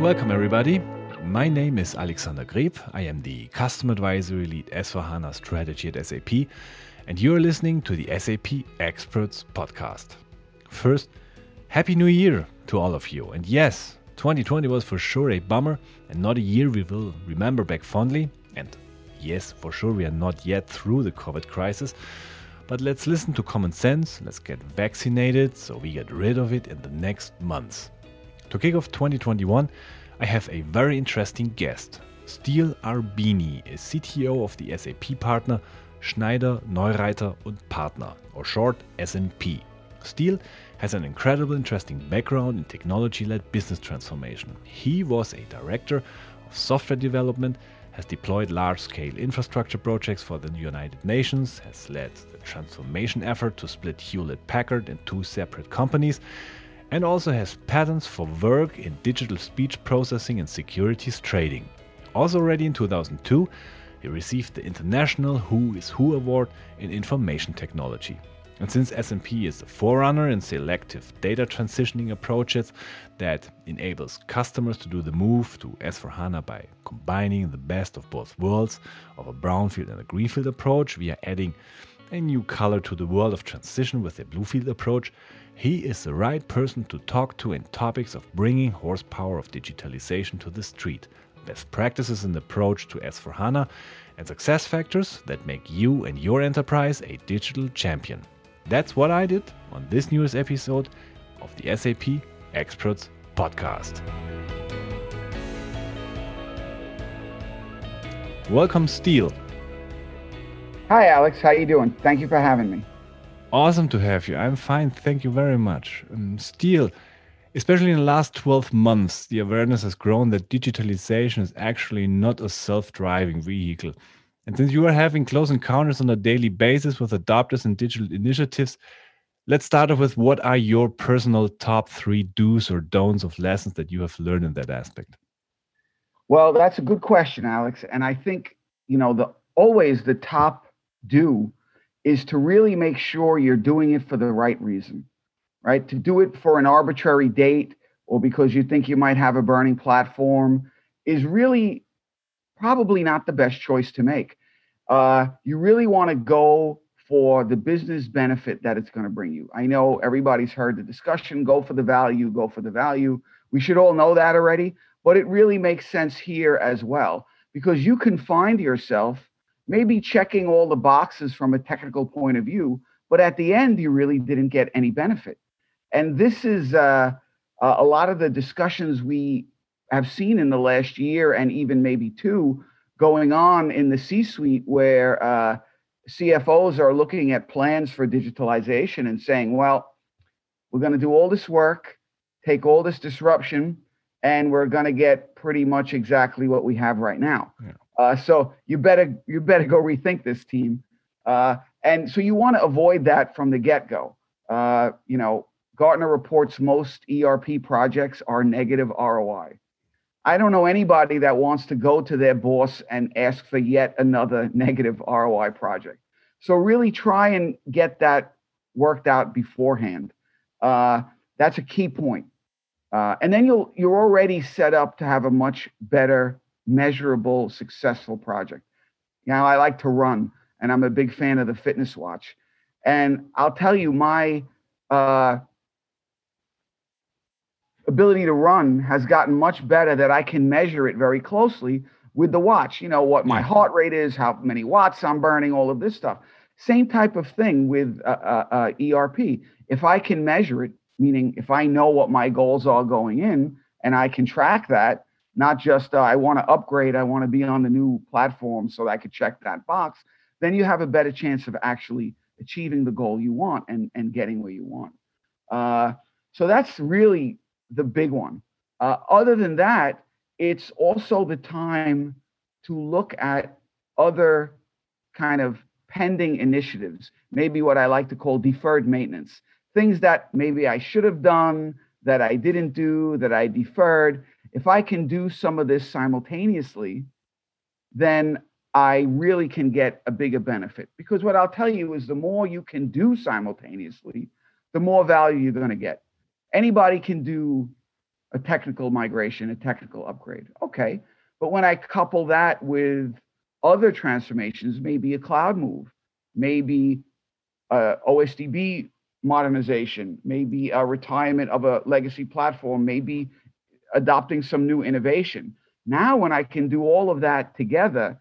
Welcome, everybody. My name is Alexander Greb. I am the Customer Advisory Lead S4HANA Strategy at SAP, and you're listening to the SAP Experts Podcast. First, Happy New Year to all of you. And yes, 2020 was for sure a bummer and not a year we will remember back fondly. And yes, for sure, we are not yet through the COVID crisis. But let's listen to common sense, let's get vaccinated so we get rid of it in the next months. To kick off 2021, I have a very interesting guest. Steel Arbini is CTO of the SAP partner Schneider, Neureither und Partner, or short. Steel has an incredible interesting background in technology-led business transformation. He was a director of software development, has deployed large-scale infrastructure projects for the United Nations, has led the transformation effort to split Hewlett-Packard in two separate companies, and also has patents for work in digital speech processing and securities trading. Also, already in 2002, he received the International Who is Who Award in Information Technology. And since SNP is a forerunner in selective data transitioning approaches that enables customers to do the move to S4HANA by combining the best of both worlds of a brownfield and a greenfield approach, we are adding a new color to the world of transition with a bluefield approach. He is the right person to talk to in topics of bringing horsepower of digitalization to the street, best practices the approach to S4HANA, and success factors that make you and your enterprise a digital champion. That's what I did on this newest episode of the SAP Experts Podcast. Welcome, Steel. Hi, Alex. How are you doing? Thank you for having me. Awesome to have you. I'm fine. Thank you very much. Um, Steel, especially in the last 12 months, the awareness has grown that digitalization is actually not a self driving vehicle. And since you are having close encounters on a daily basis with adopters and digital initiatives, let's start off with what are your personal top three do's or don'ts of lessons that you have learned in that aspect? Well, that's a good question, Alex. And I think, you know, the always the top do is to really make sure you're doing it for the right reason, right? To do it for an arbitrary date or because you think you might have a burning platform is really probably not the best choice to make. Uh, you really want to go for the business benefit that it's going to bring you. I know everybody's heard the discussion go for the value, go for the value. We should all know that already, but it really makes sense here as well because you can find yourself maybe checking all the boxes from a technical point of view, but at the end, you really didn't get any benefit. And this is uh, a lot of the discussions we have seen in the last year and even maybe two going on in the C suite where uh, CFOs are looking at plans for digitalization and saying, well, we're going to do all this work, take all this disruption, and we're going to get pretty much exactly what we have right now. Yeah. Uh, so you better you better go rethink this team. Uh, and so you want to avoid that from the get go. Uh, you know, Gartner reports most ERP projects are negative ROI. I don't know anybody that wants to go to their boss and ask for yet another negative ROI project. So really try and get that worked out beforehand. Uh, that's a key point. Uh, and then you'll you're already set up to have a much better measurable, successful project. Now, I like to run, and I'm a big fan of the fitness watch. And I'll tell you, my uh, ability to run has gotten much better that I can measure it very closely with the watch. You know, what my heart rate is, how many watts I'm burning, all of this stuff. Same type of thing with uh, uh, uh ERP. If I can measure it, meaning if I know what my goals are going in and I can track that, not just uh, I want to upgrade, I want to be on the new platform so I could check that box, then you have a better chance of actually achieving the goal you want and, and getting where you want. Uh, so that's really the big one. Uh, other than that, it's also the time to look at other kind of pending initiatives, maybe what I like to call deferred maintenance, things that maybe I should have done, that I didn't do, that I deferred if I can do some of this simultaneously, then I really can get a bigger benefit. Because what I'll tell you is the more you can do simultaneously, the more value you're going to get. Anybody can do a technical migration, a technical upgrade. Okay. But when I couple that with other transformations, maybe a cloud move, maybe uh, OSDB modernization, maybe a retirement of a legacy platform, maybe adopting some new innovation. Now, when I can do all of that together,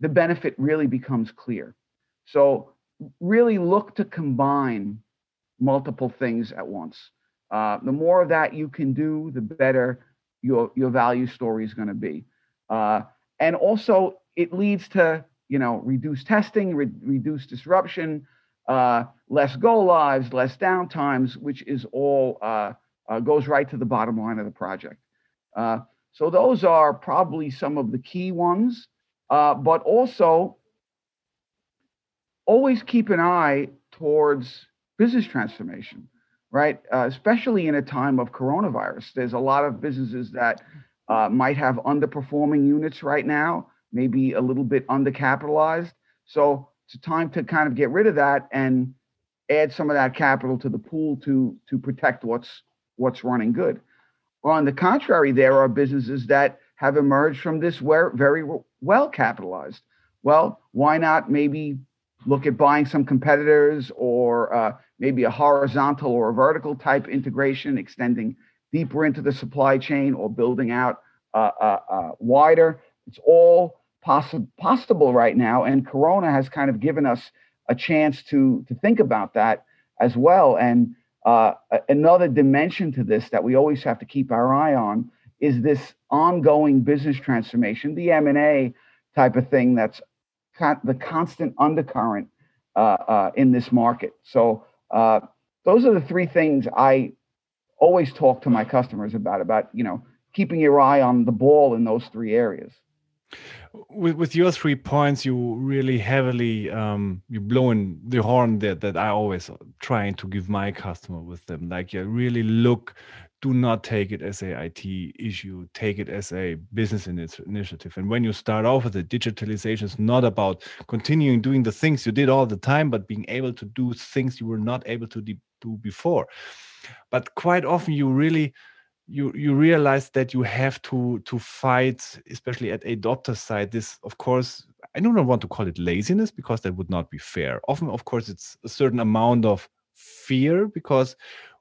the benefit really becomes clear. So, really look to combine multiple things at once. Uh, the more of that you can do, the better your your value story is going to be. Uh, and also, it leads to you know reduced testing, re- reduced disruption, uh, less go lives, less downtimes, which is all uh, uh, goes right to the bottom line of the project. Uh, so those are probably some of the key ones, but also always keep an eye towards business transformation right? Uh, especially in a time of coronavirus. There's a lot of businesses that uh, might have underperforming units right now, maybe a little bit undercapitalized. So it's a time to kind of get rid of that and add some of that capital to the pool to to protect what's what's running good. On the contrary, there are businesses that have emerged from this where very well capitalized. Well, why not maybe look at buying some competitors or uh, maybe a horizontal or a vertical type integration, extending deeper into the supply chain or building out uh, uh, uh, wider. It's all possi- possible right now. And Corona has kind of given us a chance to, to think about that as well. And uh, another dimension to this that we always have to keep our eye on is this ongoing business transformation, the M&A type of thing that's con- the constant undercurrent uh, uh, in this market. So uh, those are the three things I always talk to my customers about. About you know keeping your eye on the ball in those three areas. With, with your three points, you really heavily um, you blowing the horn that that I always trying to give my customer with them. Like you really look do not take it as a IT issue. Take it as a business initiative. And when you start off with it, digitalization is not about continuing doing the things you did all the time, but being able to do things you were not able to do before. But quite often, you really you you realize that you have to to fight, especially at a adopter side. This, of course, I do not want to call it laziness because that would not be fair. Often, of course, it's a certain amount of fear because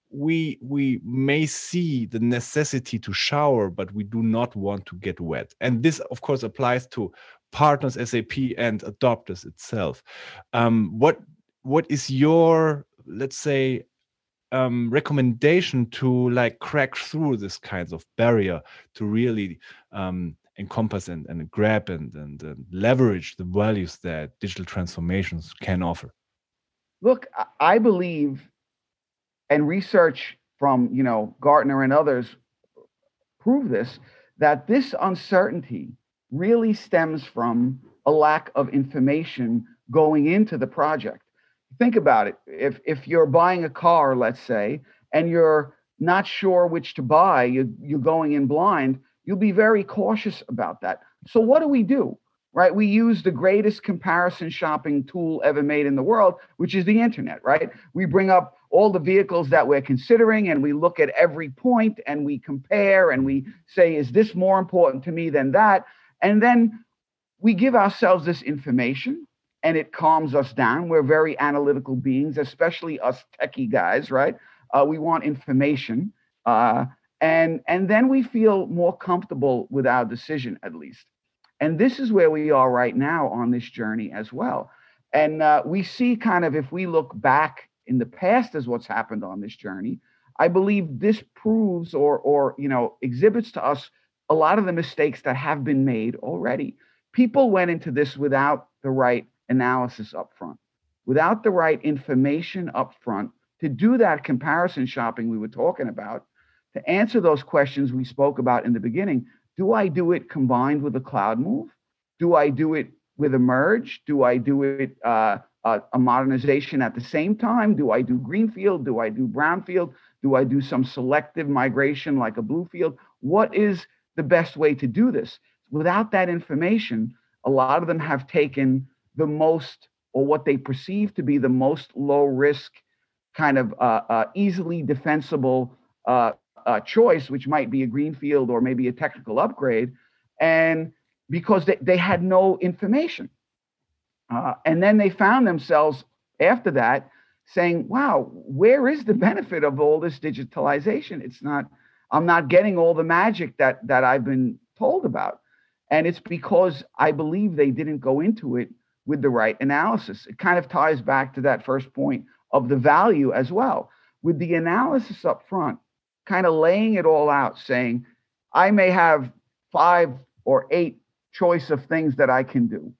we we may see the necessity to shower but we do not want to get wet. And this of course applies to partners sap and adopters itself. Um, what what is your let's say um, recommendation to like crack through this kinds of barrier to really um, encompass and, and grab and, and, and leverage the values that digital transformations can offer? Look i believe and research from you know Gartner and others prove this that this uncertainty really stems from a lack of information going into the project. Think about it. If if you're buying a car, let's say, and you're not sure which to buy, you, you're going in blind, you'll be very cautious about that. So what do we do? Right? We use the greatest comparison shopping tool ever made in the world, which is the internet, right? We bring up all the vehicles that we're considering and we look at every point and we compare and we say is this more important to me than that? And then we give ourselves this information and it calms us down. We're very analytical beings especially us techie guys right? Uh, we want information uh, and and then we feel more comfortable with our decision at least. And this is where we are right now on this journey as well. And uh, we see kind of if we look back in the past as what's happened on this journey. I believe this proves or or you know exhibits to us a lot of the mistakes that have been made already. People went into this without the right analysis up front, without the right information up front to do that comparison shopping we were talking about, to answer those questions we spoke about in the beginning. Do I do it combined with a cloud move? Do I do it with a merge? Do I do it uh, uh, a modernization at the same time? Do I do greenfield? Do I do brownfield? Do I do some selective migration like a bluefield? What is the best way to do this? Without that information, a lot of them have taken the most or what they perceive to be the most low risk kind of uh, uh, easily defensible uh, uh, choice, which might be a greenfield or maybe a technical upgrade, and because they, they had no information. Uh, and then they found themselves after that saying, wow, where is the benefit of all this digitalization? It's not, I'm not getting all the magic that, that I've been told about. And it's because I believe they didn't go into it with the right analysis. It kind of ties back to that first point of the value as well. With the analysis up front, kind of laying it all out, saying, I may have five or eight choice of things that I can do,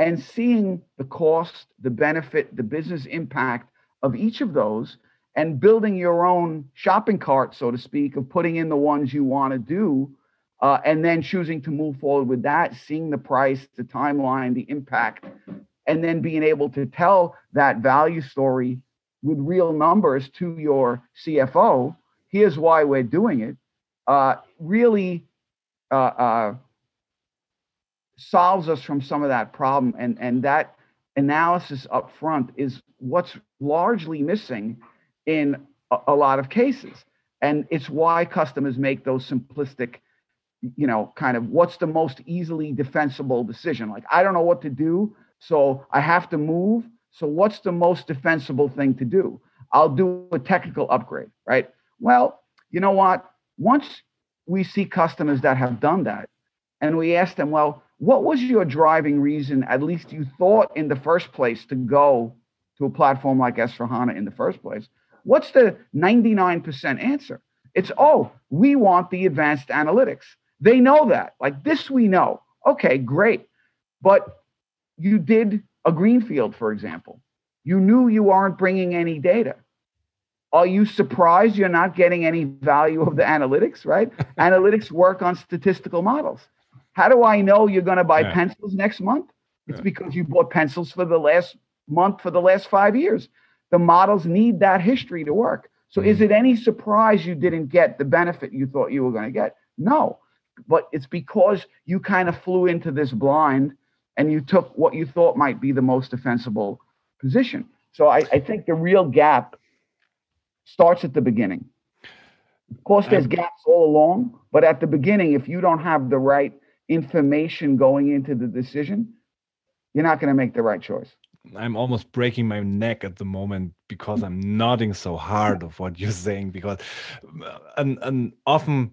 and seeing the cost, the benefit, the business impact of each of those, and building your own shopping cart, so to speak, of putting in the ones you want to do. Uh, and then choosing to move forward with that, seeing the price, the timeline, the impact, and then being able to tell that value story with real numbers to your CFO here's why we're doing it, uh, really uh, uh, solves us from some of that problem. And, and that analysis up front is what's largely missing in a, a lot of cases. And it's why customers make those simplistic, you know, kind of what's the most easily defensible decision. Like, I don't know what to do, so I have to move. So, what's the most defensible thing to do? I'll do a technical upgrade, right? Well, you know what? Once we see customers that have done that, and we ask them, well, what was your driving reason, at least you thought in the first place, to go to a platform like S4HANA in the first place? What's the 99% answer? It's, oh, we want the advanced analytics. They know that. Like this, we know. Okay, great. But you did a greenfield, for example. You knew you aren't bringing any data. Are you surprised you're not getting any value of the analytics, right? analytics work on statistical models. How do I know you're going to buy pencils next month? It's because you bought pencils for the last month for the last five years. The models need that history to work. So, mm-hmm. is it any surprise you didn't get the benefit you thought you were going to get? No, but it's because you kind of flew into this blind and you took what you thought might be the most defensible position. So, I, I think the real gap starts at the beginning. Of course, there's gaps all along, but at the beginning, if you don't have the right information going into the decision, you're not going to make the right choice. I'm almost breaking my neck at the moment because I'm nodding so hard of what you're saying. Because, and and often,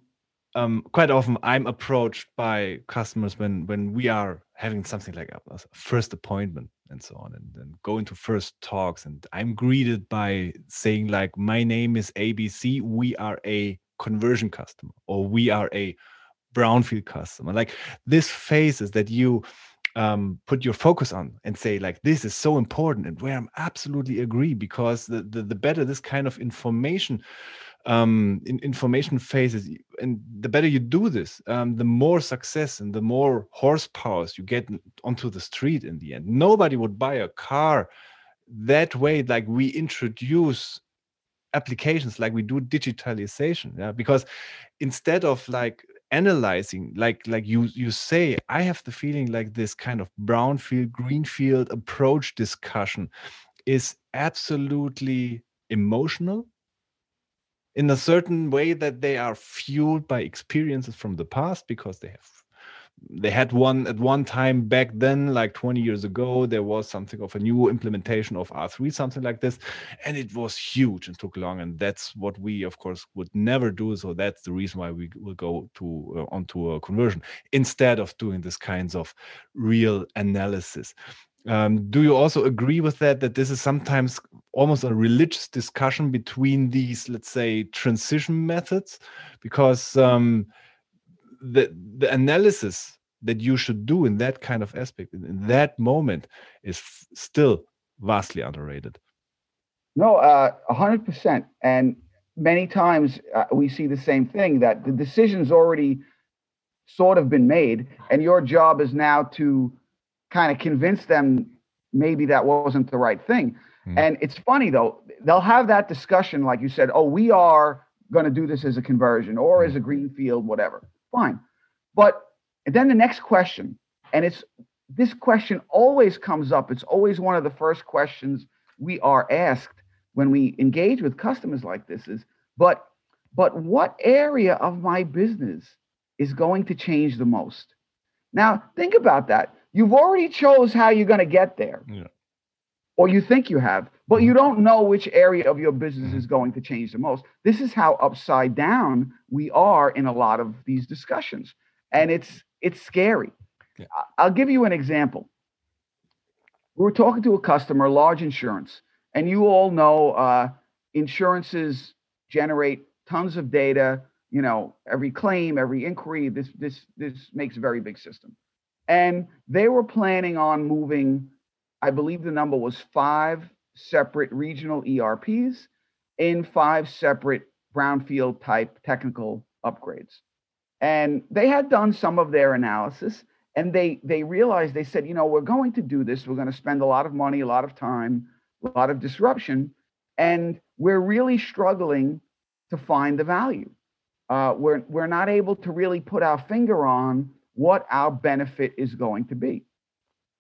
um, quite often, I'm approached by customers when when we are having something like a first appointment and so on and then go into first talks and i'm greeted by saying like my name is abc we are a conversion customer or we are a brownfield customer like this phases that you um, put your focus on and say like this is so important and where i'm absolutely agree because the, the, the better this kind of information um, in information phases. And the better you do this, um, the more success and the more horsepower you get onto the street in the end. Nobody would buy a car that way, like we introduce applications, like we do digitalization. Yeah, because instead of like analyzing like like you you say i have the feeling like this kind of brownfield greenfield approach discussion is absolutely emotional in a certain way that they are fueled by experiences from the past because they have they had one at one time back then like 20 years ago there was something of a new implementation of r3 something like this and it was huge and took long and that's what we of course would never do so that's the reason why we will go to uh, onto a conversion instead of doing this kinds of real analysis um, do you also agree with that? That this is sometimes almost a religious discussion between these, let's say, transition methods, because um, the the analysis that you should do in that kind of aspect in that moment is still vastly underrated. No, uh, a hundred percent. And many times uh, we see the same thing that the decision's already sort of been made, and your job is now to kind of convince them maybe that wasn't the right thing. Mm. And it's funny though, they'll have that discussion, like you said, oh, we are going to do this as a conversion or mm. as a green field, whatever. Fine. But then the next question, and it's this question always comes up. It's always one of the first questions we are asked when we engage with customers like this is, but but what area of my business is going to change the most? Now, think about that. You've already chose how you're going to get there. Yeah. Or you think you have, but you mm-hmm. don't know which area of your business is mm-hmm. going to change the most. This is how upside down we are in a lot of these discussions. And it's it's scary. Yeah. I'll give you an example. We were talking to a customer, large insurance, and you all know uh, insurances generate tons of data. You know, every claim, every inquiry. This this this makes a very big system, and they were planning on moving. I believe the number was five separate regional ERPs in five separate brownfield type technical upgrades. And they had done some of their analysis and they they realized they said, you know, we're going to do this. We're going to spend a lot of money, a lot of time, a lot of disruption, and we're really struggling to find the value. Uh, we're we're not able to really put our finger on what our benefit is going to be.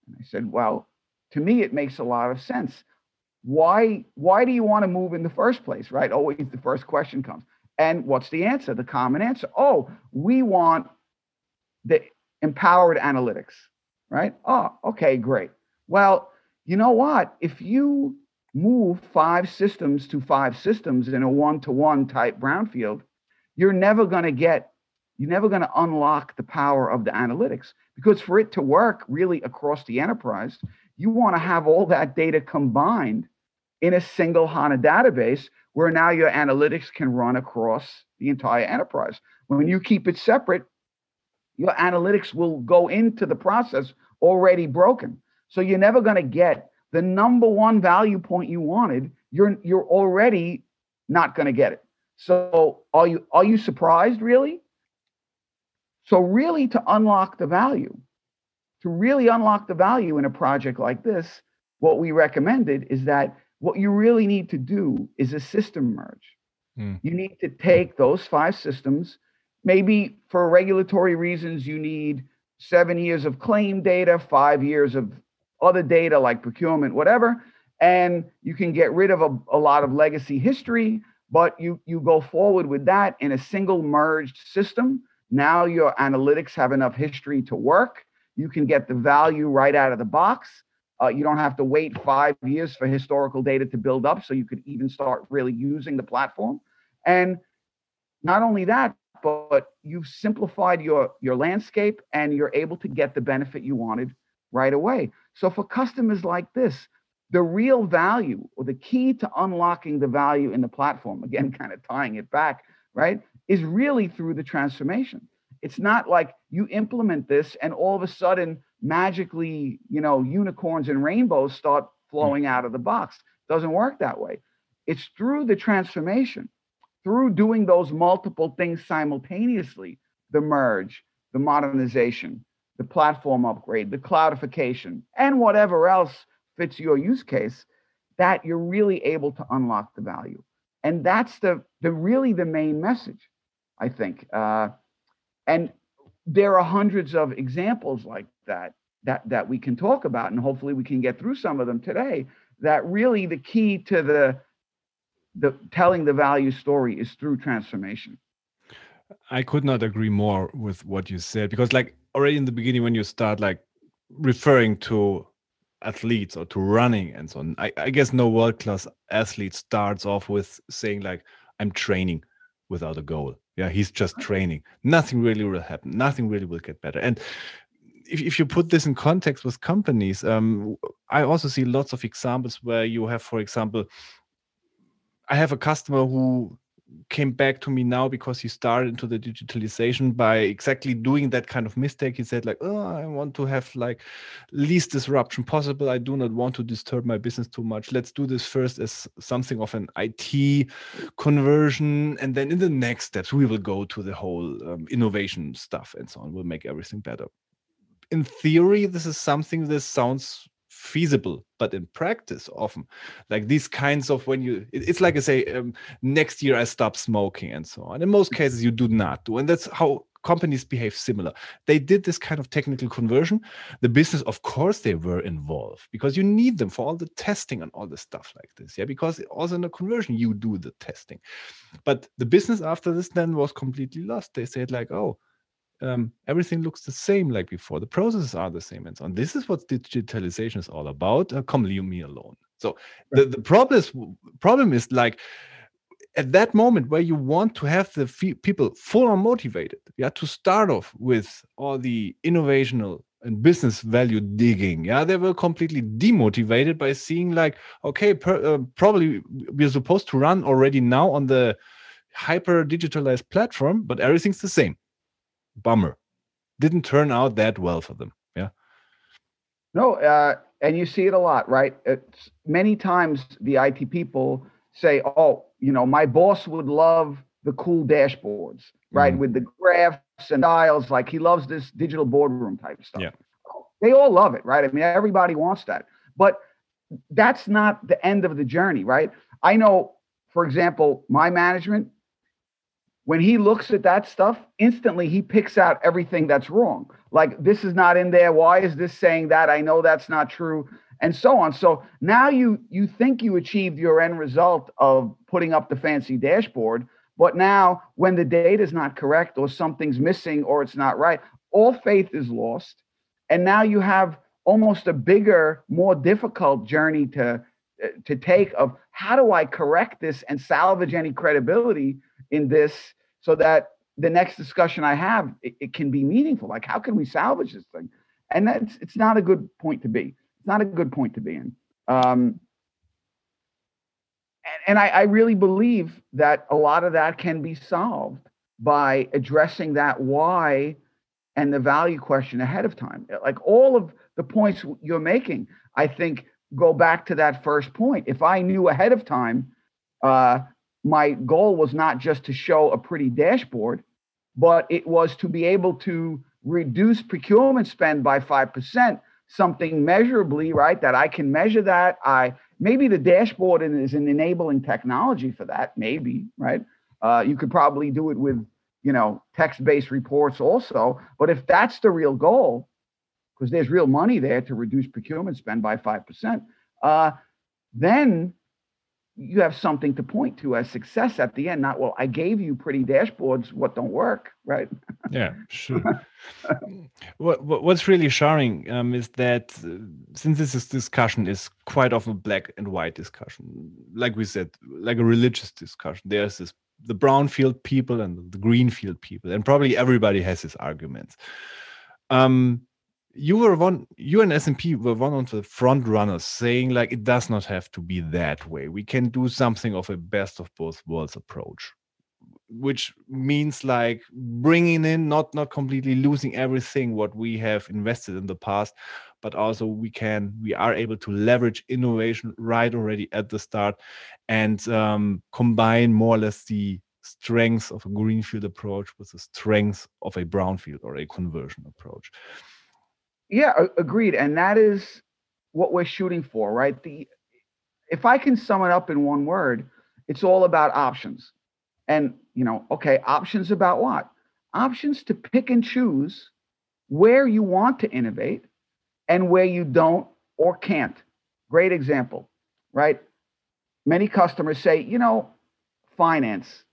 And I said, well, to me, it makes a lot of sense. Why why do you want to move in the first place? Right? Always the first question comes. And what's the answer? The common answer. Oh, we want the empowered analytics, right? Oh, okay, great. Well, you know what? If you move five systems to five systems in a one-to-one type brownfield, you're never going to get, you're never going to unlock the power of the analytics because for it to work really across the enterprise, you want to have all that data combined in a single HANA database where now your analytics can run across the entire enterprise. When you keep it separate, your analytics will go into the process already broken. So you're never going to get the number one value point you wanted. You're you're already not going to get it. So are you are you surprised really? So really to unlock the value, to really unlock the value in a project like this, what we recommended is that what you really need to do is a system merge. Mm. You need to take those five systems. Maybe for regulatory reasons, you need seven years of claim data, five years of other data like procurement, whatever. And you can get rid of a, a lot of legacy history, but you, you go forward with that in a single merged system. Now your analytics have enough history to work. You can get the value right out of the box uh, you don't have to wait five years for historical data to build up, so you could even start really using the platform. And not only that, but you've simplified your your landscape, and you're able to get the benefit you wanted right away. So for customers like this, the real value or the key to unlocking the value in the platform, again, kind of tying it back, right, is really through the transformation. It's not like you implement this and all of a sudden magically, you know, unicorns and rainbows start flowing out of the box. Doesn't work that way. It's through the transformation, through doing those multiple things simultaneously the merge, the modernization, the platform upgrade, the cloudification, and whatever else fits your use case that you're really able to unlock the value. And that's the, the really the main message, I think. Uh, and there are hundreds of examples like that that that we can talk about and hopefully we can get through some of them today that really the key to the the telling the value story is through transformation. I could not agree more with what you said because like already in the beginning when you start like referring to athletes or to running and so on i, I guess no world class athlete starts off with saying like i'm training without a goal. Yeah he's just training. Nothing really will happen. Nothing really will get better. And if, if you put this in context with companies, um, I also see lots of examples where you have, for example, I have a customer who came back to me now because he started into the digitalization by exactly doing that kind of mistake. He said like oh i want to have like least disruption possible. I do not want to disturb my business too much. Let's do this first as something of an it conversion and then in the next steps we will go to the whole um, innovation stuff and so on. We'll make everything better. In theory, this is something that sounds feasible but in practice often like these kinds of when you it's like i say um, next year i stop smoking and so on in most cases you do not do and that's how companies behave similar. They did this kind of technical conversion. The business, of course, they were involved because you need them for all the testing and all the stuff like this. Yeah, because also in a conversion, you do the testing. But the business after this then was completely lost. They said, like, oh, um, everything looks the same like before. The processes are the same and so on. This is what digitalization is all about. Uh, come leave me alone. So the, the problem is problem is like at that moment where you want to have the people full on motivated, yeah, to start off with all the innovational and business value digging, yeah, they were completely demotivated by seeing like, okay, per, uh, probably we're supposed to run already now on the hyper digitalized platform, but everything's the same. Bummer. Didn't turn out that well for them. Yeah. No, uh, and you see it a lot, right? It's many times the IT people say, "Oh, you know, my boss would love the cool dashboards, right, mm with the graphs and dials. Like he loves this digital boardroom type stuff. Yeah. They all love it, right? I mean, everybody wants that, but that's not the end of the journey, right? I know, for example, my management. When he looks at that stuff, instantly he picks out everything that's wrong. Like this is not in there. Why is this saying that? I know that's not true and so on. So now you you think you achieved your end result of putting up the fancy dashboard, but now when the data is not correct or something's missing or it's not right, all faith is lost. And now you have almost a bigger, more difficult journey to to take of how do I correct this and salvage any credibility in this so that the next discussion I have it, it can be meaningful. Like how can we salvage this thing? And that's it's not a good point to be It's not a good point to be in. Um, and, and I, I really believe that a lot of that can be solved by addressing that why and the value question ahead of time. Like all of the points you're making, I think go back to that first point. If I knew ahead of time, uh, my goal was not just to show a pretty dashboard, but it was to be able to reduce procurement spend by 5% something measurably, right? That I can measure that. I maybe the dashboard is an enabling technology for that, maybe, right? Uh, you could probably do it with, you know, text-based reports also. But if that's the real goal, because there's real money there to reduce procurement spend by five percent, uh, then you have something to point to as success at the end not well i gave you pretty dashboards what don't work right? Yeah sure. What, what's really shocking um, is that uh, since this discussion is quite often black and white discussion like we said like a religious discussion there's this the brownfield people and the greenfield people and probably everybody has his arguments. Um, you were one you and SNP were one of the front runners saying like it does not have to be that way. We can do something of a best of both worlds approach which means like bringing in not not completely losing everything what we have invested in the past but also we can we are able to leverage innovation right already at the start and um, combine more or less the strengths of a greenfield approach with the strengths of a brownfield or a conversion approach yeah, agreed. And that is what we're shooting for, right? The if I can sum it up in one word, it's all about options. And you know, okay, options about what? Options to pick and choose where you want to innovate and where you don't or can't. Great example, right? Many customers say, you know, finance,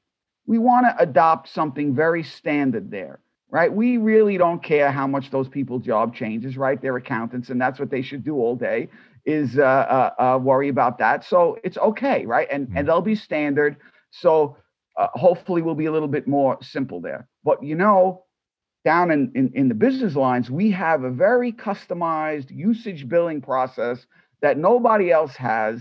we want to adopt something very standard there right? We really don't care how much those people job changes, right? They're accountants, and that's what they should do all day is uh, uh, uh, worry about that. So it's okay, right? And mm-hmm. and they'll be standard. So uh, hopefully we'll be a little bit more simple there. But you know, down in, in in the business lines, we have a very customized usage billing process that nobody else has,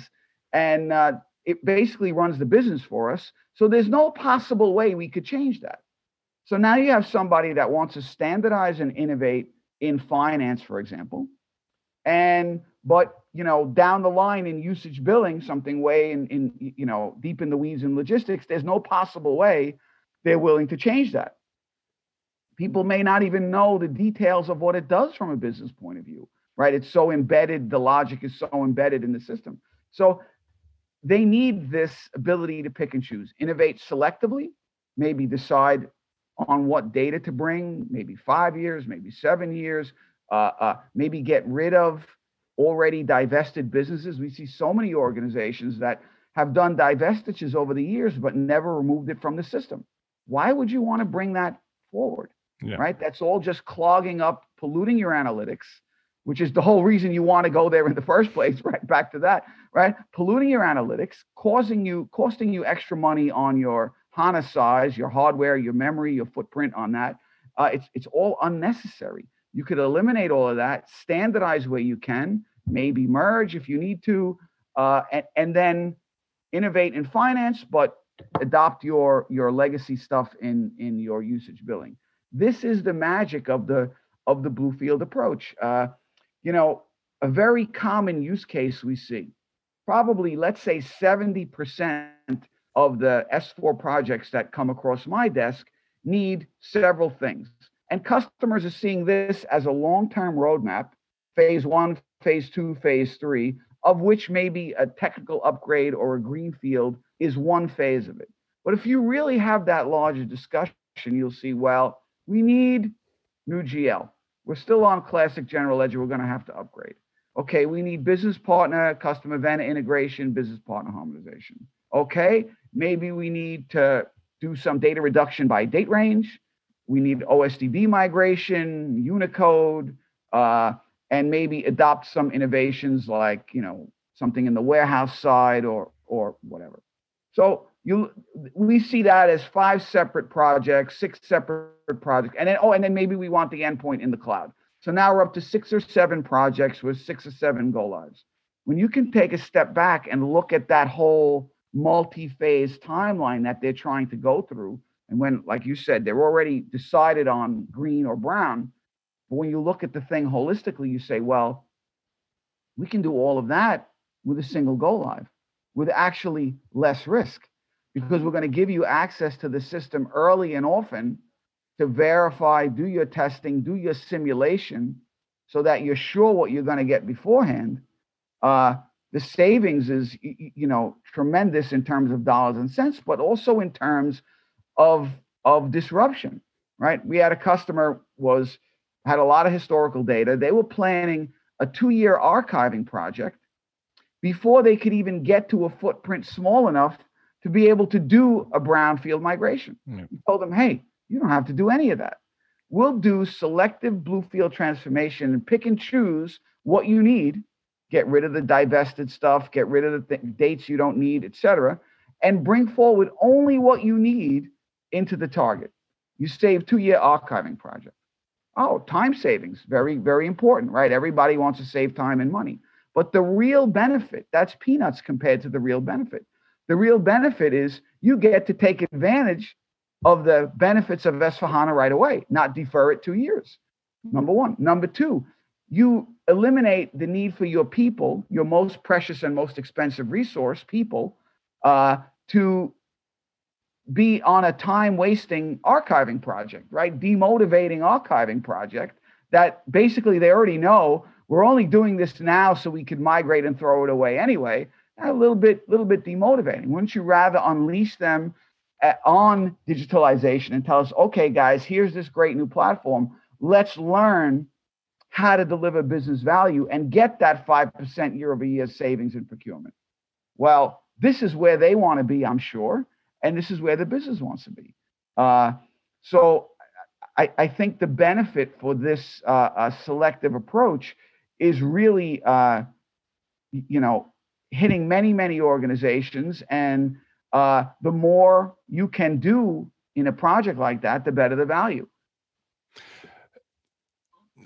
and uh, it basically runs the business for us. So there's no possible way we could change that. So now you have somebody that wants to standardize and innovate in finance, for example, and but you know down the line in usage billing, something way in, in you know deep in the weeds in logistics, there's no possible way they're willing to change that. People may not even know the details of what it does from a business point of view, right? It's so embedded, the logic is so embedded in the system. So they need this ability to pick and choose, innovate selectively, maybe decide on what data to bring, maybe five years, maybe seven years, uh, uh, maybe get rid of already divested businesses. We see so many organizations that have done divestitures over the years, but never removed it from the system. Why would you want to bring that forward? Yeah. Right? That's all just clogging up, polluting your analytics, which is the whole reason you want to go there in the first place. Right back to that, right? Polluting your analytics, causing you, costing you extra money on your HANA size, your hardware, your memory, your footprint on that. Uh, it's it's all unnecessary. You could eliminate all of that, standardize where you can, maybe merge if you need to, uh, and, and then innovate in finance, but adopt your your legacy stuff in in your usage billing. This is the magic of the of the Bluefield approach. Uh, you know, a very common use case we see, probably let's say 70% of the S4 projects that come across my desk need several things. And customers are seeing this as a long term roadmap, phase one, phase two, phase three, of which maybe a technical upgrade or a greenfield is one phase of it. But if you really have that larger discussion, you'll see, well, we need new GL. We're still on classic general ledger. We're going to have to upgrade. Okay, we need business partner, customer vendor integration, business partner harmonization. Okay, maybe we need to do some data reduction by date range. We need OSDB migration, Unicode, uh, and maybe adopt some innovations like you know something in the warehouse side or or whatever. So you we see that as five separate projects, six separate projects, and then oh, and then maybe we want the endpoint in the cloud. So now we're up to six or seven projects with six or seven go lives. When you can take a step back and look at that whole multi-phase timeline that they're trying to go through, and when, like you said, they're already decided on green or brown, but when you look at the thing holistically, you say, well, we can do all of that with a single go live with actually less risk because we're going to give you access to the system early and often to verify, do your testing, do your simulation so that you're sure what you're going to get beforehand. Uh, the savings is, you know, tremendous in terms of dollars and cents, but also in terms of of disruption, right? We had a customer was had a lot of historical data. They were planning a two-year archiving project before they could even get to a footprint small enough to be able to do a brownfield migration. Mm. We told them, hey, you don't have to do any of that. We'll do selective Bluefield transformation and pick and choose what you need, get rid of the divested stuff, get rid of the th- dates you don't need, etc., and bring forward only what you need into the target. You save two-year archiving project. Oh, time savings, very, very important, right? Everybody wants to save time and money. But the real benefit, that's peanuts compared to the real benefit. The real benefit is you get to take advantage of the benefits of S4HANA right away, not defer it two years. Number one. Number two, you eliminate the need for your people, your most precious and most expensive resource, people, uh, to be on a time wasting archiving project, right? Demotivating archiving project that basically they already know we're only doing this now so we could migrate and throw it away anyway. A little bit, little bit demotivating. Wouldn't you rather unleash them at, on digitalization and tell us, okay, guys, here's this great new platform. Let's learn how to deliver business value and get that 5% year over year savings in procurement. Well, this is where they want to be, I'm sure, and this is where the business wants to be. Uh, so I, I, think the benefit for this uh, uh, selective approach is really, uh, you know, hitting many, many organizations. And uh, the more you can do in a project like that, the better the value.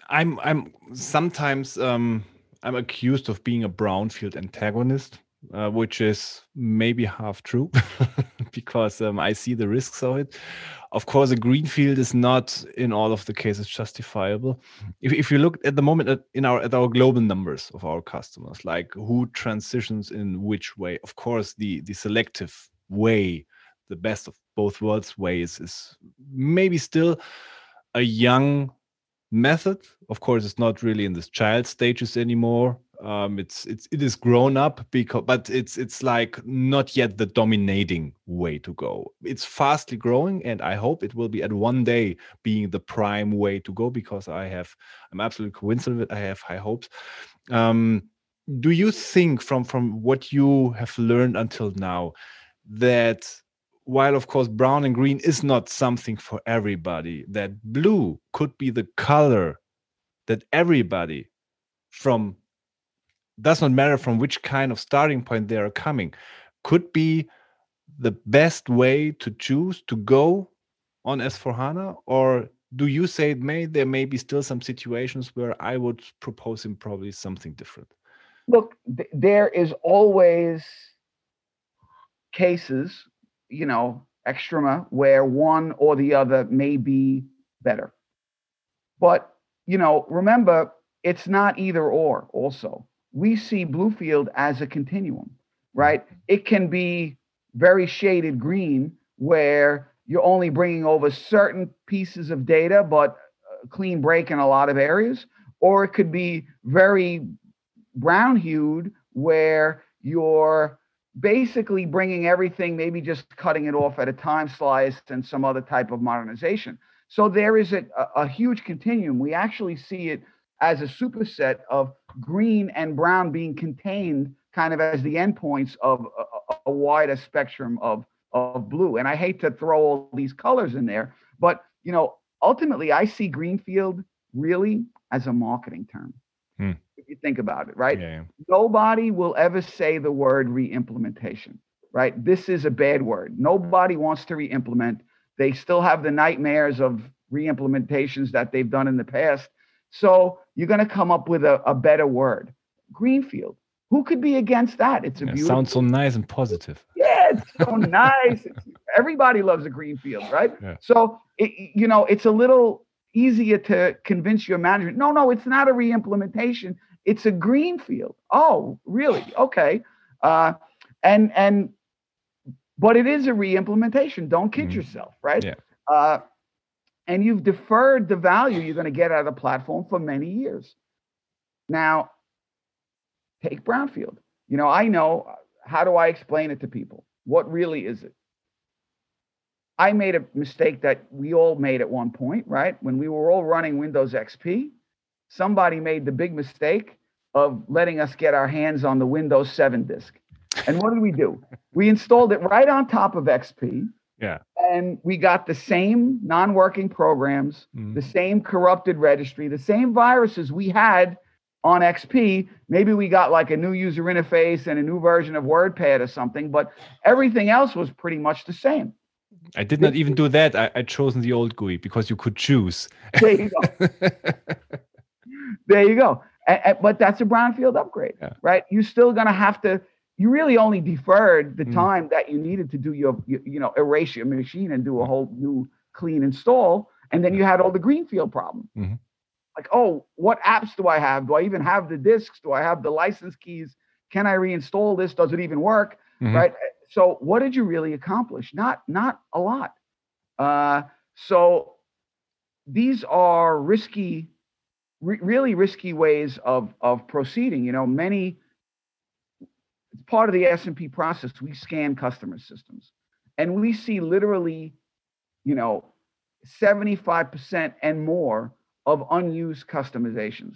I'm I'm sometimes um, I'm accused of being a brownfield antagonist, uh, which is maybe half true because um, I see the risks of it. Of course, a greenfield is not in all of the cases justifiable. If, if you look at the moment at, in our at our global numbers of our customers, like who transitions in which way, of course, the the selective way, the best of both worlds ways is maybe still a young method. Of course, it's not really in this child stages anymore. um, it's it's it is grown up because but it's it's like not yet the dominating way to go it's fastly growing and i hope it will be at one day being the prime way to go because i have i'm absolutely convinced of it i have high hopes um, do you think from from what you have learned until now that while of course brown and green is not something for everybody that blue could be the color that everybody from does not matter from which kind of starting point they are coming could be the best way to choose to go on S/4HANA or do you say it may there may be still some situations where i would propose him probably something different? Look th- there is always cases you know extrema where one or the other may be better but you know remember it's not either or also we see Bluefield as a continuum, right? It can be very shaded green where you're only bringing over certain pieces of data, but uh, clean break in a lot of areas, or it could be very brown hued where you're basically bringing everything, maybe just cutting it off at a time slice and some other type of modernization. So there is a, a huge continuum. We actually see it as a superset of green and brown being contained kind of as the endpoints of a, a, wider spectrum of, of blue. And I hate to throw all these colors in there, but you know, ultimately I see Greenfield really as a marketing term. If you think about it, right? Yeah. Nobody will ever say the word re-implementation, right? This is a bad word. Nobody wants to re-implement. They still have the nightmares of re-implementations that they've done in the past so you're going to come up with a, a better word. Greenfield. Who could be against that? It's a yeah, beautiful. Sounds so nice and positive. Yeah, it's so nice. It's, everybody loves a greenfield, right? Yeah. So it, you know, it's a little easier to convince your management. No, no, it's not a re-implementation. It's a green field. Oh, really? Okay. Uh, and and but it is a re-implementation. Don't kid mm-hmm. yourself, right? Yeah. Uh, and you've deferred the value you're going to get out of the platform for many years. Now, take Brownfield. You know, I know how do I explain it to people? What really is it? I made a mistake that we all made at one point, right? When we were all running Windows XP, somebody made the big mistake of letting us get our hands on the Windows 7 disk. And what did we do? We installed it right on top of XP. Yeah and we got the same non-working programs, mm-hmm. the same corrupted registry, the same viruses we had on XP. Maybe we got like a new user interface and a new version of WordPad or something, but everything else was pretty much the same. I did not even do that. I, I chosen the old GUI because you could choose. There you go. there you go. And, and, but that's a brownfield upgrade, yeah. right? You're still going to have to you really only deferred the mm. time that you needed to do your, you, you know, erase your machine and do a whole new clean install. And then you had all the greenfield problem. Mm-hmm. Like, oh, what apps do I have? Do I even have the disks? Do I have the license keys? Can I reinstall this? Does it even work? Mm-hmm. Right. So what did you really accomplish? Not not a lot. Uh, so these are risky, re- really risky ways of of proceeding. You know, many it's part of the SNP process. We scan customer systems and we see literally, you know, 75% and more of unused customizations.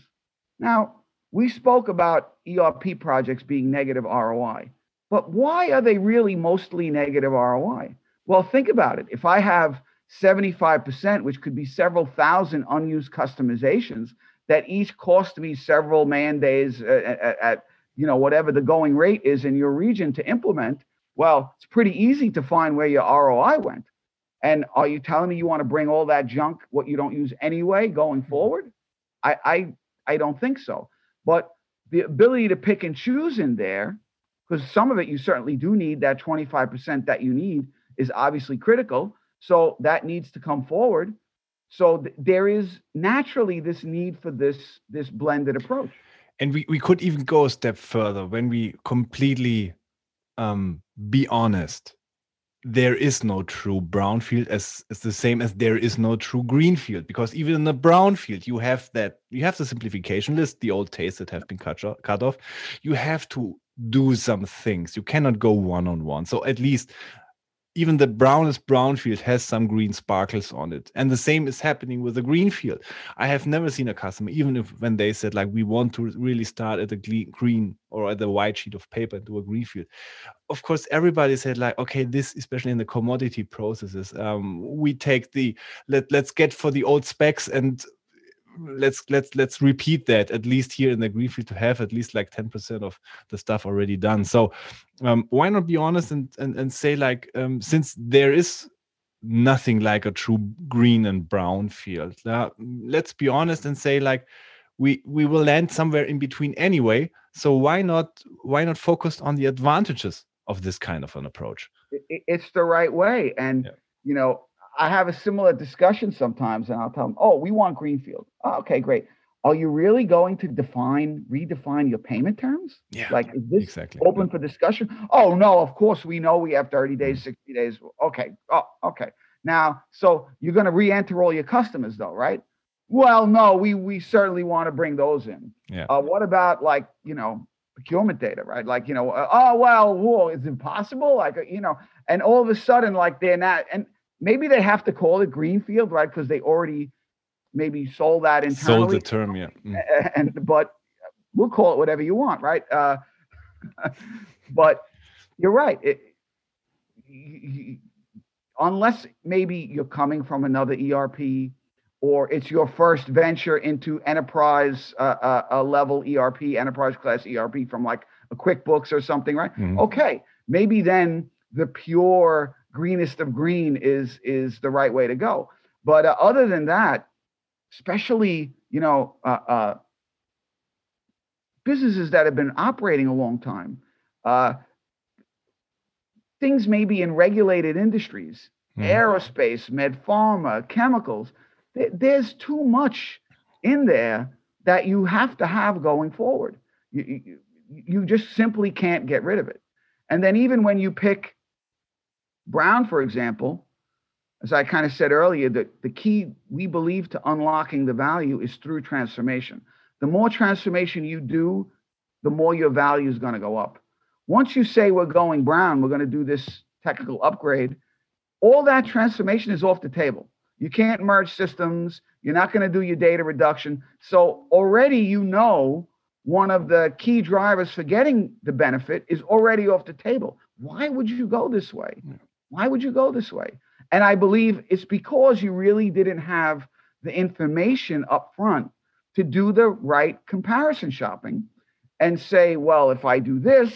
Now, we spoke about ERP projects being negative ROI, but why are they really mostly negative ROI? Well, think about it. If I have 75%, which could be several thousand unused customizations that each cost me several man days uh, at, at you know whatever the going rate is in your region to implement. Well it's pretty easy to find where your roi went. And are you telling me you want to bring all that junk what you don't use anyway going mm-hmm. forward? I i i don't think so. But the ability to pick and choose in there because some of it you certainly do need that 25% that you need is obviously critical so that needs to come forward. So th- there is naturally this need for this this blended approach. And we, we could even go a step further. When we completely um, be honest there is no true brownfield as it's the same as there is no true greenfield. Because even in the brownfield you have that you have the simplification list the old tastes that have been cut, cut off. You have to do some things. You cannot go one on one so at least even the brownest brown field has some green sparkles on it. And the same is happening with the green field i have never seen a customer even if when they said like we want to really start at a green or at the white sheet of paper and do a green field of course everybody said like okay this especially in the commodity processes um, we take the let let's get for the old specs and let's let's let's repeat that at least here in the greenfield to have at least like 10% of the stuff already done. So um, why not be honest and and, and say like um, since there is nothing like a true green and brown field uh, let's be honest and say like we we will land somewhere in between anyway. So why not why not focus on the advantages of this kind of an approach? It's the right way. And yeah. you know I have a similar discussion sometimes, and I'll tell them, "Oh, we want greenfield." Oh, okay, great. Are you really going to define, redefine your payment terms? Yeah. Like, is this exactly. open for discussion? Oh no, of course we know we have 30 days, mm. 60 days. Okay. Oh, okay. Now, so you're going to re-enter all your customers, though, right? Well, no, we we certainly want to bring those in. Yeah. Uh, what about like you know procurement data, right? Like you know, uh, oh well, whoa, it's impossible. Like uh, you know, and all of a sudden, like they're not and maybe they have to call it greenfield, right? Because they already maybe sold that internally. Sold the term, yeah. Mm. And but we'll call it whatever you want, right? Uh, but you're right. It, you, unless maybe you're coming from another ERP or it's your first venture into enterprise uh, uh, level ERP, enterprise class ERP from like a QuickBooks or something, right? Mm-hmm. Okay, maybe then the pure greenest of green is is the right way to go. But uh, other than that, especially you know uh, uh, businesses that have been operating a long time, uh, things maybe in regulated industries, mm. aerospace, med pharma, chemicals. Th- there's too much in there that you have to have going forward. You, you, you just simply can't get rid of it. And then even when you pick Brown, for example, as I kind of said earlier, that the key we believe to unlocking the value is through transformation. The more transformation you do, the more your value is going to go up. Once you say we're going brown, we're going to do this technical upgrade, all that transformation is off the table. You can't merge systems. You're not going to do your data reduction. So already you know one of the key drivers for getting the benefit is already off the table. Why would you go this way? Why would you go this way? And I believe it's because you really didn't have the information up front to do the right comparison shopping and say, well, if I do this,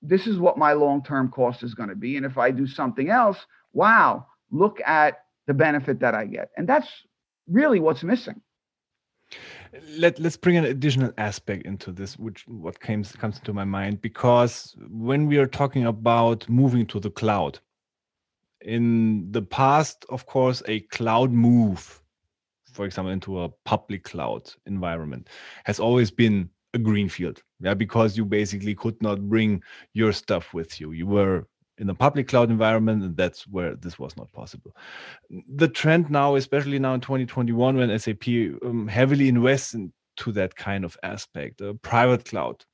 this is what my long term cost is going to be. And if I do something else, wow, look at the benefit that I get. And that's really what's missing. Let, let's bring an additional aspect into this, which what comes comes into my mind, because when we are talking about moving to the cloud, in the past, of course, a cloud move, for example, into a public cloud environment, has always been a greenfield. Yeah, because you basically could not bring your stuff with you. You were in a public cloud environment, and that's where this was not possible. The trend now, especially now in 2021, when SAP um, heavily invests into that kind of aspect, a private cloud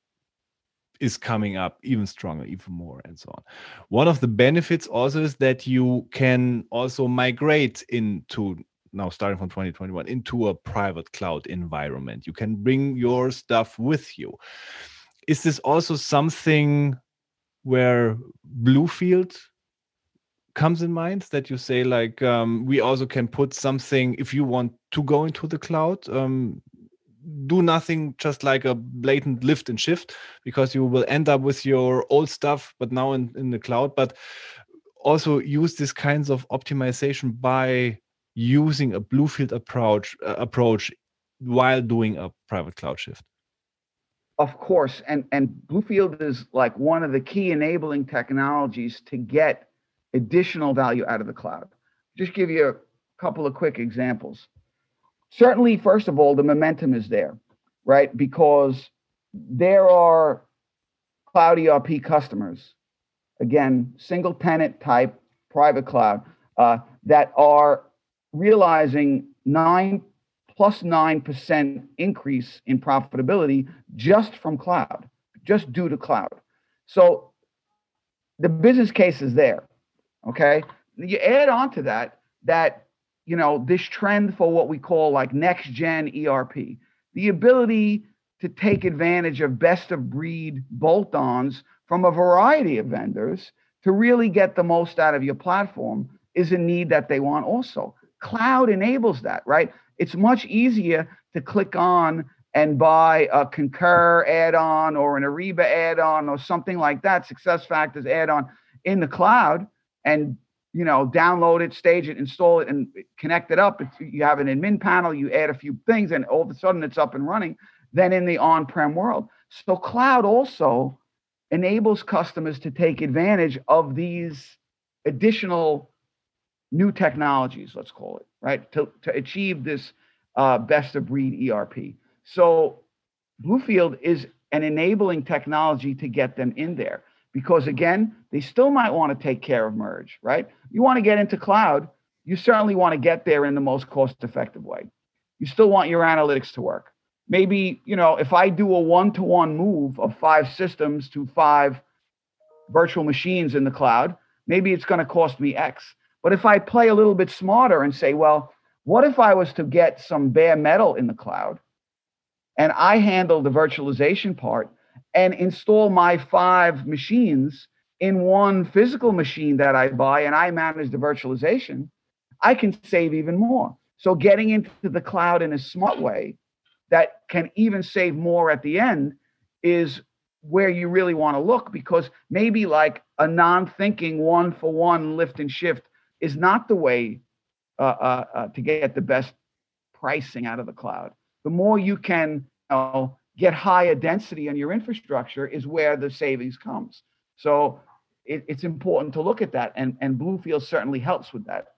is coming up even stronger, even more, and so on. One of the benefits also is that you can also migrate into now starting from 2021 into a private cloud environment. You can bring your stuff with you. Is this also something where Bluefield comes in mind that you say like um, we also can put something if you want to go into the cloud um, do nothing just like a blatant lift and shift because you will end up with your old stuff but now in, in the cloud. But also use these kinds of optimization by using a bluefield approach uh, approach while doing a private cloud shift. Of course and and bluefield is like one of the key enabling technologies to get additional value out of the cloud. Just give you a couple of quick examples certainly, first of all, the momentum is there, right? Because there are cloud ERP customers again, single tenant type private cloud, uh, that are realizing nine plus 9% increase in profitability just from cloud, just due to cloud. So the business case is there. Okay. You add on to that, that, you know, this trend for what we call like next gen ERP, the ability to take advantage of best of breed bolt ons from a variety of vendors to really get the most out of your platform is a need that they want also. Cloud enables that, right? It's much easier to click on and buy a Concur add-on or an Ariba add-on or something like that, Success Factors add-on in the cloud, and you know, download it, stage it, install it, and connect it up. It's, you have an admin panel, you add a few things, and all of a sudden it's up and running. Then in the on-prem world, so cloud also enables customers to take advantage of these additional new technologies, let's call it, right, to, to achieve this uh, best of breed ERP. So Bluefield is an enabling technology to get them in there because again, they still might want to take care of merge, right? You want to get into cloud, you certainly want to get there in the most cost effective way. You still want your analytics to work. Maybe, you know, if I do a one to one move of five systems to five virtual machines in the cloud, maybe it's going to cost me X. But if I play a little bit smarter and say, well, what if I was to get some bare metal in the cloud and I handle the virtualization part and install my five machines in one physical machine that I buy and I manage the virtualization, I can save even more. So getting into the cloud in a smart way that can even save more at the end is where you really want to look because maybe like a non-thinking one for one lift and shift is not the way uh, uh, uh, to get the best pricing out of the cloud. The more you can you know, get higher density on your infrastructure is where the savings comes. So it, it's important to look at that, and and Bluefield certainly helps with that.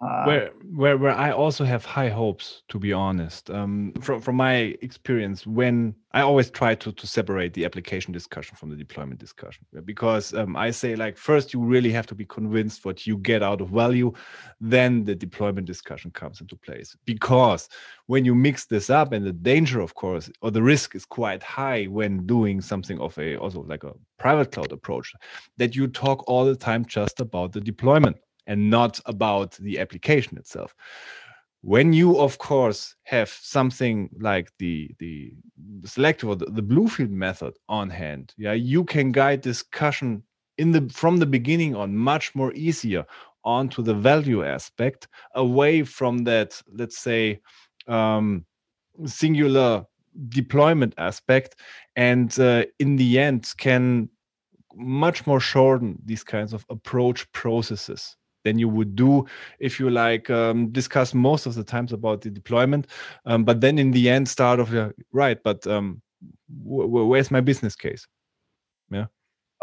Uh, where where where I also have high hopes, to be honest. Um, from from my experience, when I always try to to separate the application discussion from the deployment discussion, because um, I say like first you really have to be convinced what you get out of value, then the deployment discussion comes into place. Because when you mix this up, and the danger, of course, or the risk is quite high when doing something of a also like a private cloud approach, that you talk all the time just about the deployment and not about the application itself. When you of course have something like the the, selective or the, the bluefield method on hand yeah you can guide discussion in the from the beginning on much more easier onto the value aspect away from that let's say um, singular deployment aspect and uh, in the end can much more shorten these kinds of approach processes than you would do if you like um, discuss most of the times about the deployment. Um, but then in the end start of yeah, right but um, where's my business case? Yeah.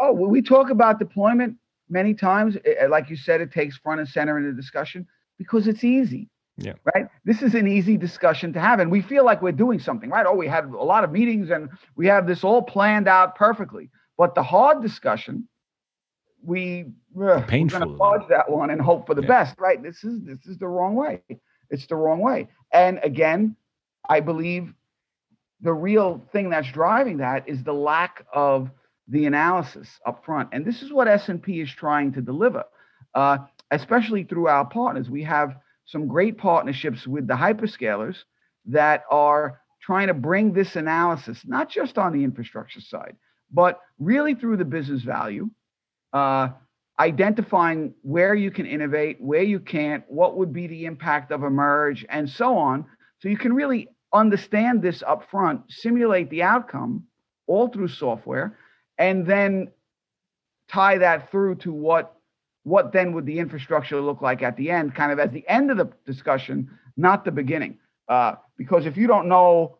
Oh well, we talk about deployment many times. Like you said it takes front and center in the discussion because it's easy yeah. right? This is an easy discussion to have and we feel like we're doing something right? Oh we had a lot of meetings and we have this all planned out perfectly. But the hard discussion we uh, painful we're going to dodge that one and hope for the yeah. best right? This is this is the wrong way. It's the wrong way. And again i believe the real thing that's driving that is the lack of the analysis up front. And this is what SNP is trying to deliver uh, especially through our partners. We have some great partnerships with the hyperscalers that are trying to bring this analysis not just on the infrastructure side but really through the business value uh, identifying where you can innovate, where you can't, what would be the impact of a merge, and so on. So you can really understand this up front, simulate the outcome all through software, and then tie that through to what what then would the infrastructure look like at the end, kind of as the end of the discussion, not the beginning. Uh, because if you don't know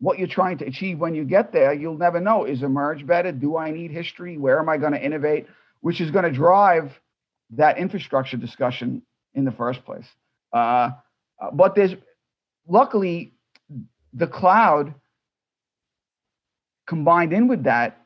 what you're trying to achieve when you get there, you'll never know. Is a merge better? Do I need history? Where am I going to innovate? Which is going to drive that infrastructure discussion in the first place. Uh, uh, but there's luckily the cloud combined in with that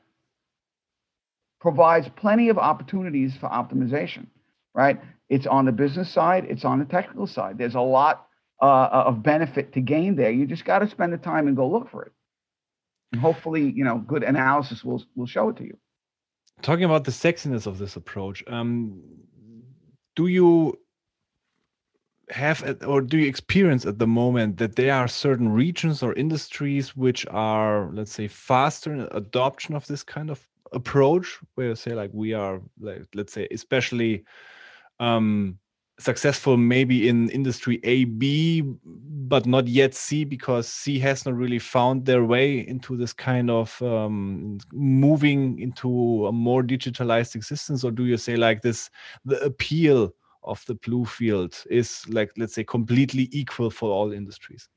provides plenty of opportunities for optimization, right? It's on the business side, it's on the technical side. There's a lot uh, of benefit to gain there. You just got to spend the time and go look for it. And hopefully, you know, good analysis will will show it to you. Talking about the sexiness of this approach, um, do you have or do you experience at the moment that there are certain regions or industries which are let's say faster in adoption of this kind of approach where you say like we are like let's say especially um successful maybe in industry A, B, but not yet C because C has not really found their way into this kind of um, moving into a more digitalized existence? Or do you say like this, the appeal of the blue field is like, let's say, completely equal for all industries?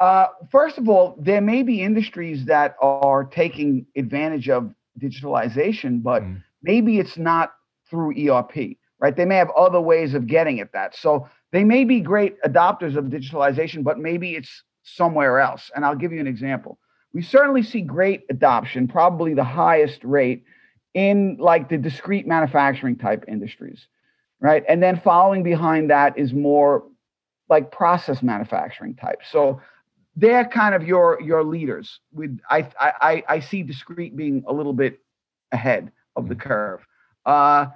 Uh, first of all, there may be industries that are taking advantage of digitalization, but mm. maybe it's not through ERP, right? They may have other ways of getting at that. So they may be great adopters of digitalization, but maybe it's somewhere else. And I'll give you an example. We certainly see great adoption, probably the highest rate in like the discrete manufacturing type industries, right? And then following behind that is more like process manufacturing type. So they're kind of your your leaders. With I I I see discrete being a little bit ahead of the mm-hmm. curve. Uh,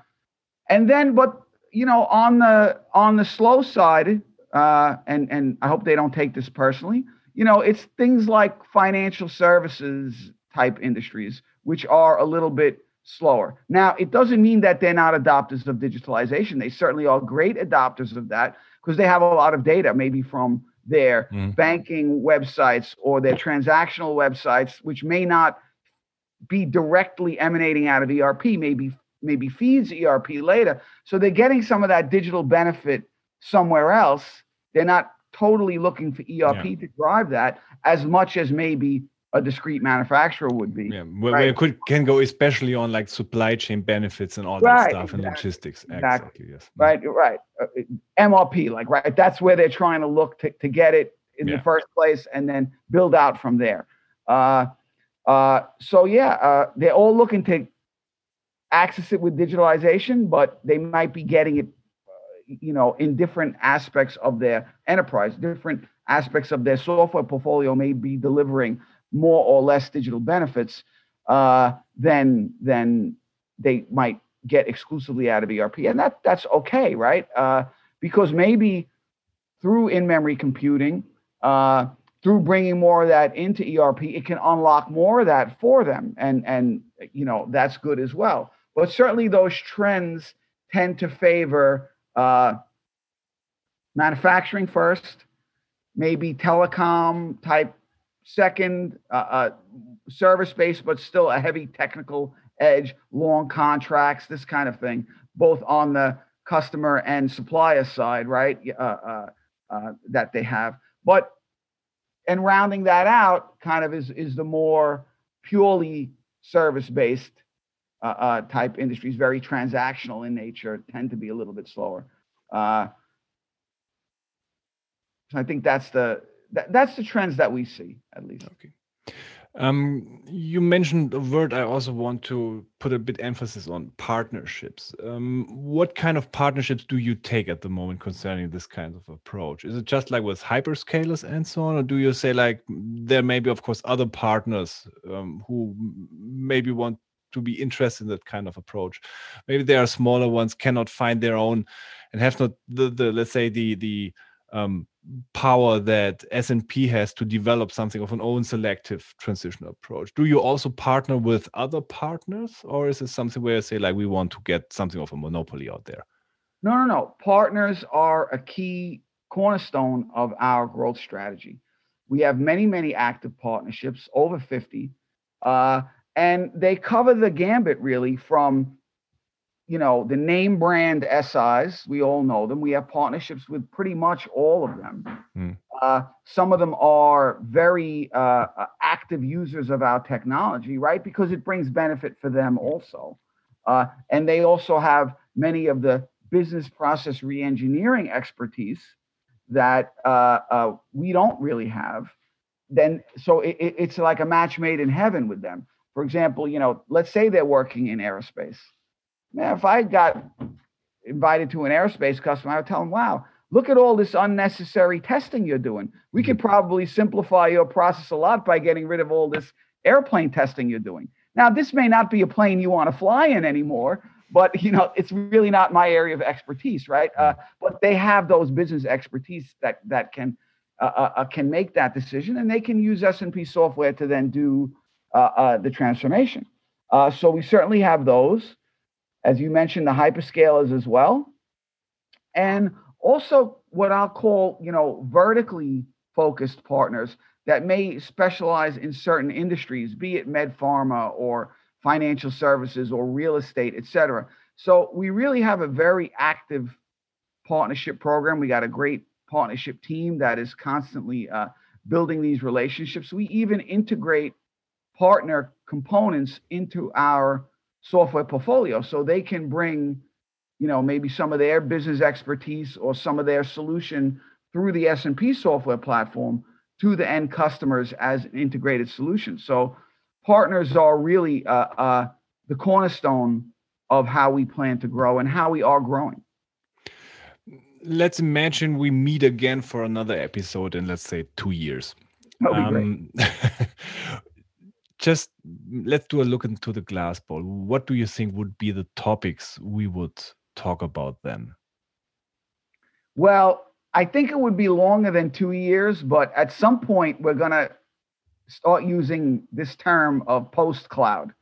and then, but you know, on the on the slow side, uh, and and I hope they don't take this personally. You know, it's things like financial services type industries, which are a little bit slower. Now, it doesn't mean that they're not adopters of digitalization. They certainly are great adopters of that because they have a lot of data, maybe from their mm. banking websites or their transactional websites, which may not be directly emanating out of ERP, maybe maybe feeds ERP later. So they're getting some of that digital benefit somewhere else. They're not totally looking for ERP yeah. to drive that as much as maybe a discrete manufacturer would be. Yeah, where, right? could can go especially on like supply chain benefits and all right, that stuff exactly, and logistics. Exactly. exactly yes. Right, right. Uh, MRP, like right. That's where they're trying to look to, to get it in yeah. the first place and then build out from there. Uh, uh, so yeah, uh, they're all looking to access it with digitalization, but they might be getting it, uh, you know, in different aspects of their enterprise, different aspects of their software portfolio may be delivering more or less digital benefits uh, than than they might get exclusively out of ERP, and that that's okay, right? Uh, because maybe through in-memory computing, uh, through bringing more of that into ERP, it can unlock more of that for them, and and you know that's good as well. But certainly those trends tend to favor uh, manufacturing first, maybe telecom type second, uh, uh, service based, but still a heavy technical edge, long contracts, this kind of thing, both on the customer and supplier side, right? Uh, uh, uh, that they have. But and rounding that out kind of is is the more purely service based uh, uh, type industries, very transactional in nature, tend to be a little bit slower. Uh, so I think that's the that, that's the trends that we see at least. Okay. Um, you mentioned a word I also want to put a bit emphasis on partnerships. Um, what kind of partnerships do you take at the moment concerning this kind of approach? Is it just like with hyperscalers and so on, or do you say like there may be, of course, other partners um, who maybe want to be interested in that kind of approach? Maybe there are smaller ones cannot find their own and have not the, the let's say the the um, power that SNP has to develop something of an own selective transition approach. Do you also partner with other partners, or is it something where you say like we want to get something of a monopoly out there? No, no, no. Partners are a key cornerstone of our growth strategy. We have many, many active partnerships, over 50, uh, and they cover the gambit really from you know, the name brand SIs, we all know them. We have partnerships with pretty much all of them. Mm. Uh, some of them are very uh, uh, active users of our technology, right? Because it brings benefit for them also. Uh, and they also have many of the business process reengineering expertise that uh, uh, we don't really have. Then, so it, it's like a match made in heaven with them. For example, you know, let's say they're working in aerospace. Now, if I got invited to an aerospace customer, I would tell them, wow, look at all this unnecessary testing you're doing. We could probably simplify your process a lot by getting rid of all this airplane testing you're doing. Now, this may not be a plane you want to fly in anymore, but you know it's really not my area of expertise, right? Uh, but they have those business expertise that that can uh, uh, uh can make that decision, and they can use SNP software to then do Uh, uh, the transformation. Uh, so we certainly have those, as you mentioned, the hyperscalers as well, and also what I'll call you know vertically focused partners that may specialize in certain industries, be it med pharma or financial services or real estate, et cetera. So we really have a very active partnership program. We got a great partnership team that is constantly uh, building these relationships. We even integrate partner components into our software portfolio so they can bring you know maybe some of their business expertise or some of their solution through the SNP software platform to the end customers as an integrated solution. So partners are really uh, uh, the cornerstone of how we plan to grow and how we are growing. Let's imagine we meet again for another episode in, let's say, two years. Um, just let's do a look into the glass ball. What do you think would be the topics we would talk about then? Well, I think it would be longer than two years, but at some point we're going to start using this term of post cloud.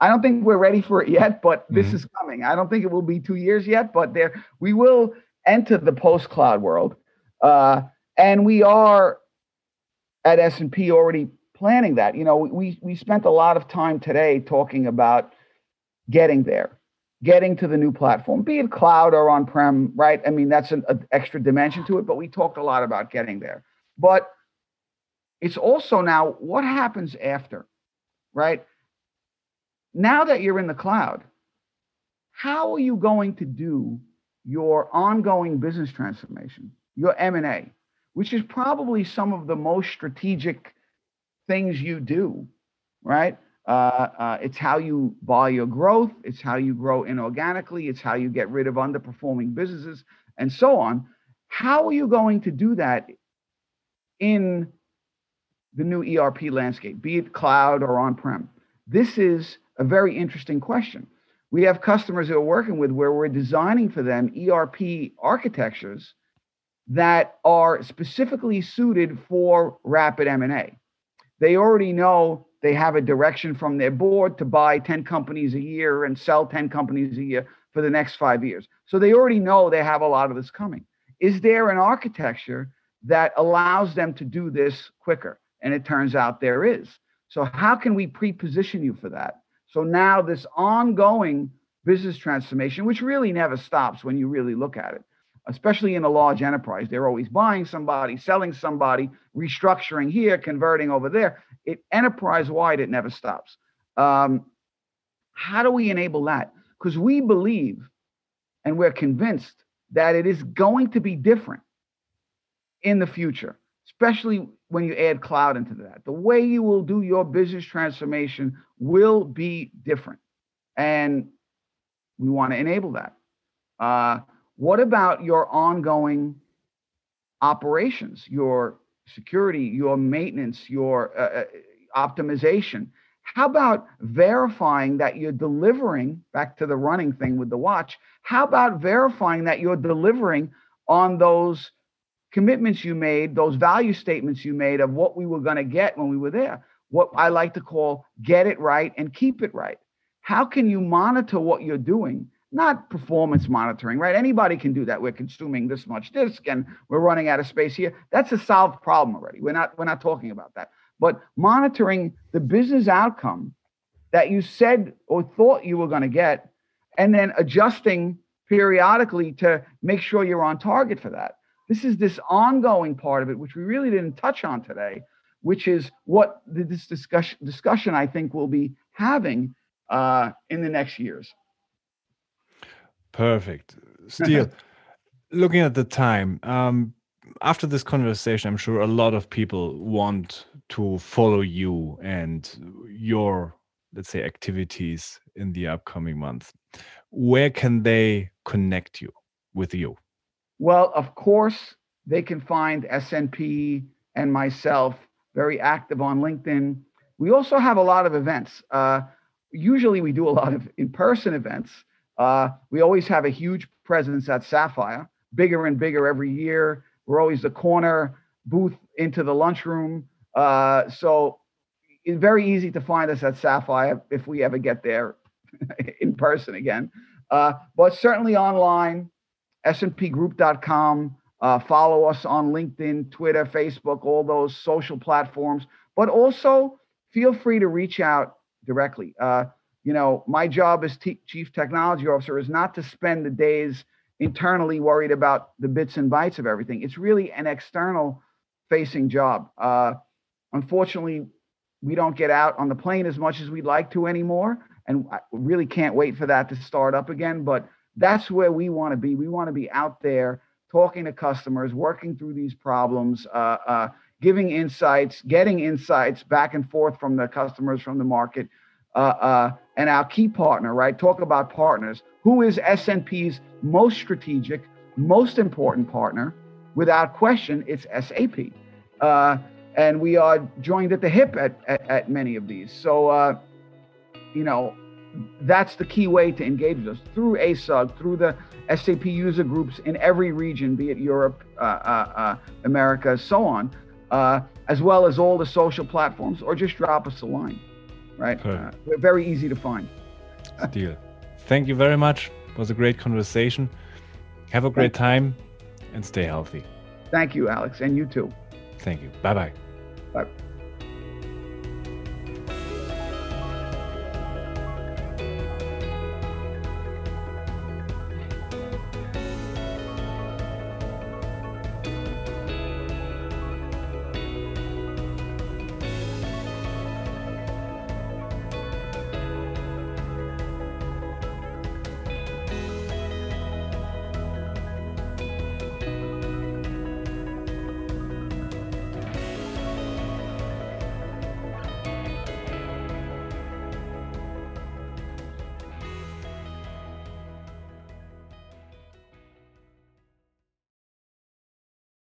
I don't think we're ready for it yet, but this mm-hmm. is coming. I don't think it will be two years yet, but there we will enter the post cloud world, uh, and we are at SNP already planning that. You know, we we spent a lot of time today talking about getting there, getting to the new platform, be it cloud or on prem, right? I mean, that's an, an extra dimension to it, but we talked a lot about getting there. But it's also now what happens after, right? Now that you're in the cloud, how are you going to do your ongoing business transformation, your M&A, which is probably some of the most strategic things you do, right? Uh, uh, it's how you buy your growth. It's how you grow inorganically. It's how you get rid of underperforming businesses and so on. How are you going to do that in the new ERP landscape, be it cloud or on prem? This is a very interesting question. We have customers that we're working with where we're designing for them ERP architectures that are specifically suited for rapid M&A. They already know they have a direction from their board to buy 10 companies a year and sell 10 companies a year for the next 5 years. So they already know they have a lot of this coming. Is there an architecture that allows them to do this quicker? And it turns out there is. So, how can we pre position you for that? So, now this ongoing business transformation, which really never stops when you really look at it, especially in a large enterprise, they're always buying somebody, selling somebody, restructuring here, converting over there. It enterprise wide, it never stops. Um, how do we enable that? Because we believe and we're convinced that it is going to be different in the future, especially when you add cloud into that. The way you will do your business transformation will be different. And we want to enable that. Uh, what about your ongoing operations, your security, your maintenance, your uh, uh optimization? How about verifying that you're delivering back to the running thing with the watch? How about verifying that you're delivering on those commitments you made, those value statements you made of what we were going to get when we were there. What I like to call get it right and keep it right. How can you monitor what you're doing? Not performance monitoring, right? Anybody can do that. We're consuming this much disk and we're running out of space here. That's a solved problem already. We're not we're not talking about that. But monitoring the business outcome that you said or thought you were going to get and then adjusting periodically to make sure you're on target for that. This is this ongoing part of it, which we really didn't touch on today, which is what this discussion discussion I think we'll be having uh, in the next years. Perfect. Still, looking at the time, um, after this conversation, I'm sure a lot of people want to follow you and your let's say, activities in the upcoming months, where can they connect you with you? Well, of course, they can find SNP and myself very active on LinkedIn. We also have a lot of events. Uh, usually, we do a lot of in person events. Uh, we always have a huge presence at Sapphire, bigger and bigger every year. We're always the corner booth into the lunchroom. Uh, so it's very easy to find us at Sapphire if we ever get there in person again. Uh, but certainly online, snpgroup.com. Uh, follow us on LinkedIn, Twitter, Facebook, all those social platforms. But also feel free to reach out directly. Uh, you know, my job as chief technology officer is not to spend the days internally worried about the bits and bytes of everything. It's really an external facing job. Uh, unfortunately, we don't get out on the plane as much as we'd like to anymore. And I really can't wait for that to start up again. But that's where we want to be. We want to be out there talking to customers, working through these problems, uh, uh, giving insights, getting insights back and forth from the customers, from the market. Uh, uh and our key partner, right? Talk about partners. Who is SNP's most strategic, most important partner? Without question, it's SAP. Uh, and we are joined at the hip at, at, at many of these. So, uh, you know, that's the key way to engage us through ASUG, through the SAP user groups in every region, be it Europe, uh, uh, uh America, so on, uh, as well as all the social platforms, or just drop us a line, right? Uh, we're very easy to find. Deal. Thank you very much. It was a great conversation. Have a great time and stay healthy. Thank you, Alex, and you too. Thank you. Bye-bye. Bye.